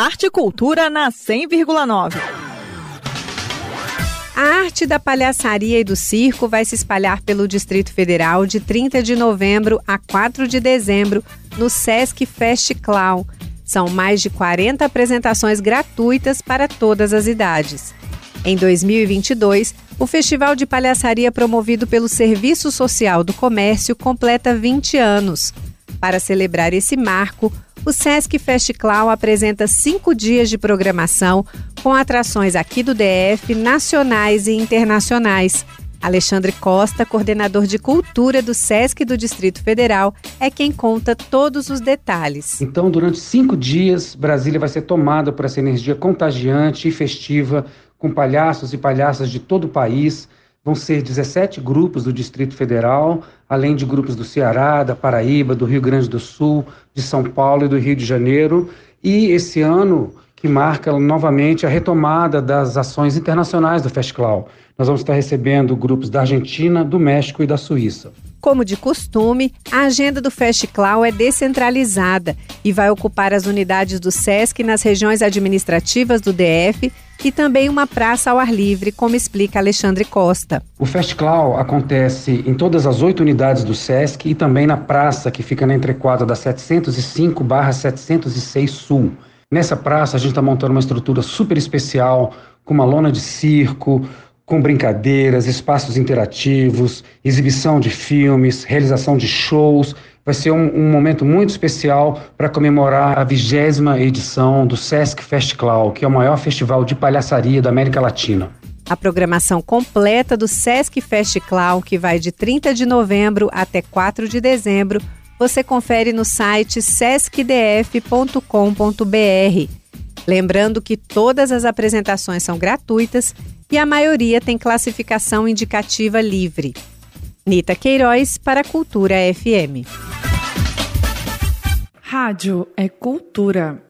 Arte e Cultura na 100,9. A arte da palhaçaria e do circo vai se espalhar pelo Distrito Federal de 30 de novembro a 4 de dezembro no Sesc Fest Clown. São mais de 40 apresentações gratuitas para todas as idades. Em 2022, o Festival de Palhaçaria promovido pelo Serviço Social do Comércio completa 20 anos. Para celebrar esse marco, o Sesc Fest Clown apresenta cinco dias de programação com atrações aqui do DF, nacionais e internacionais. Alexandre Costa, coordenador de cultura do SESC do Distrito Federal, é quem conta todos os detalhes. Então, durante cinco dias, Brasília vai ser tomada por essa energia contagiante e festiva, com palhaços e palhaças de todo o país. Vão ser 17 grupos do Distrito Federal, além de grupos do Ceará, da Paraíba, do Rio Grande do Sul, de São Paulo e do Rio de Janeiro. E esse ano que marca novamente a retomada das ações internacionais do FestClaw. Nós vamos estar recebendo grupos da Argentina, do México e da Suíça. Como de costume, a agenda do FestClaw é descentralizada e vai ocupar as unidades do SESC nas regiões administrativas do DF e também uma praça ao ar livre, como explica Alexandre Costa. O FestClaw acontece em todas as oito unidades do SESC e também na praça que fica na entrequadra da 705-706 Sul. Nessa praça, a gente está montando uma estrutura super especial, com uma lona de circo, com brincadeiras, espaços interativos, exibição de filmes, realização de shows. Vai ser um, um momento muito especial para comemorar a vigésima edição do Sesc Festival, que é o maior festival de palhaçaria da América Latina. A programação completa do Sesc Festival, que vai de 30 de novembro até 4 de dezembro, você confere no site sescdf.com.br. Lembrando que todas as apresentações são gratuitas e a maioria tem classificação indicativa livre. Nita Queiroz para Cultura FM. Rádio é cultura.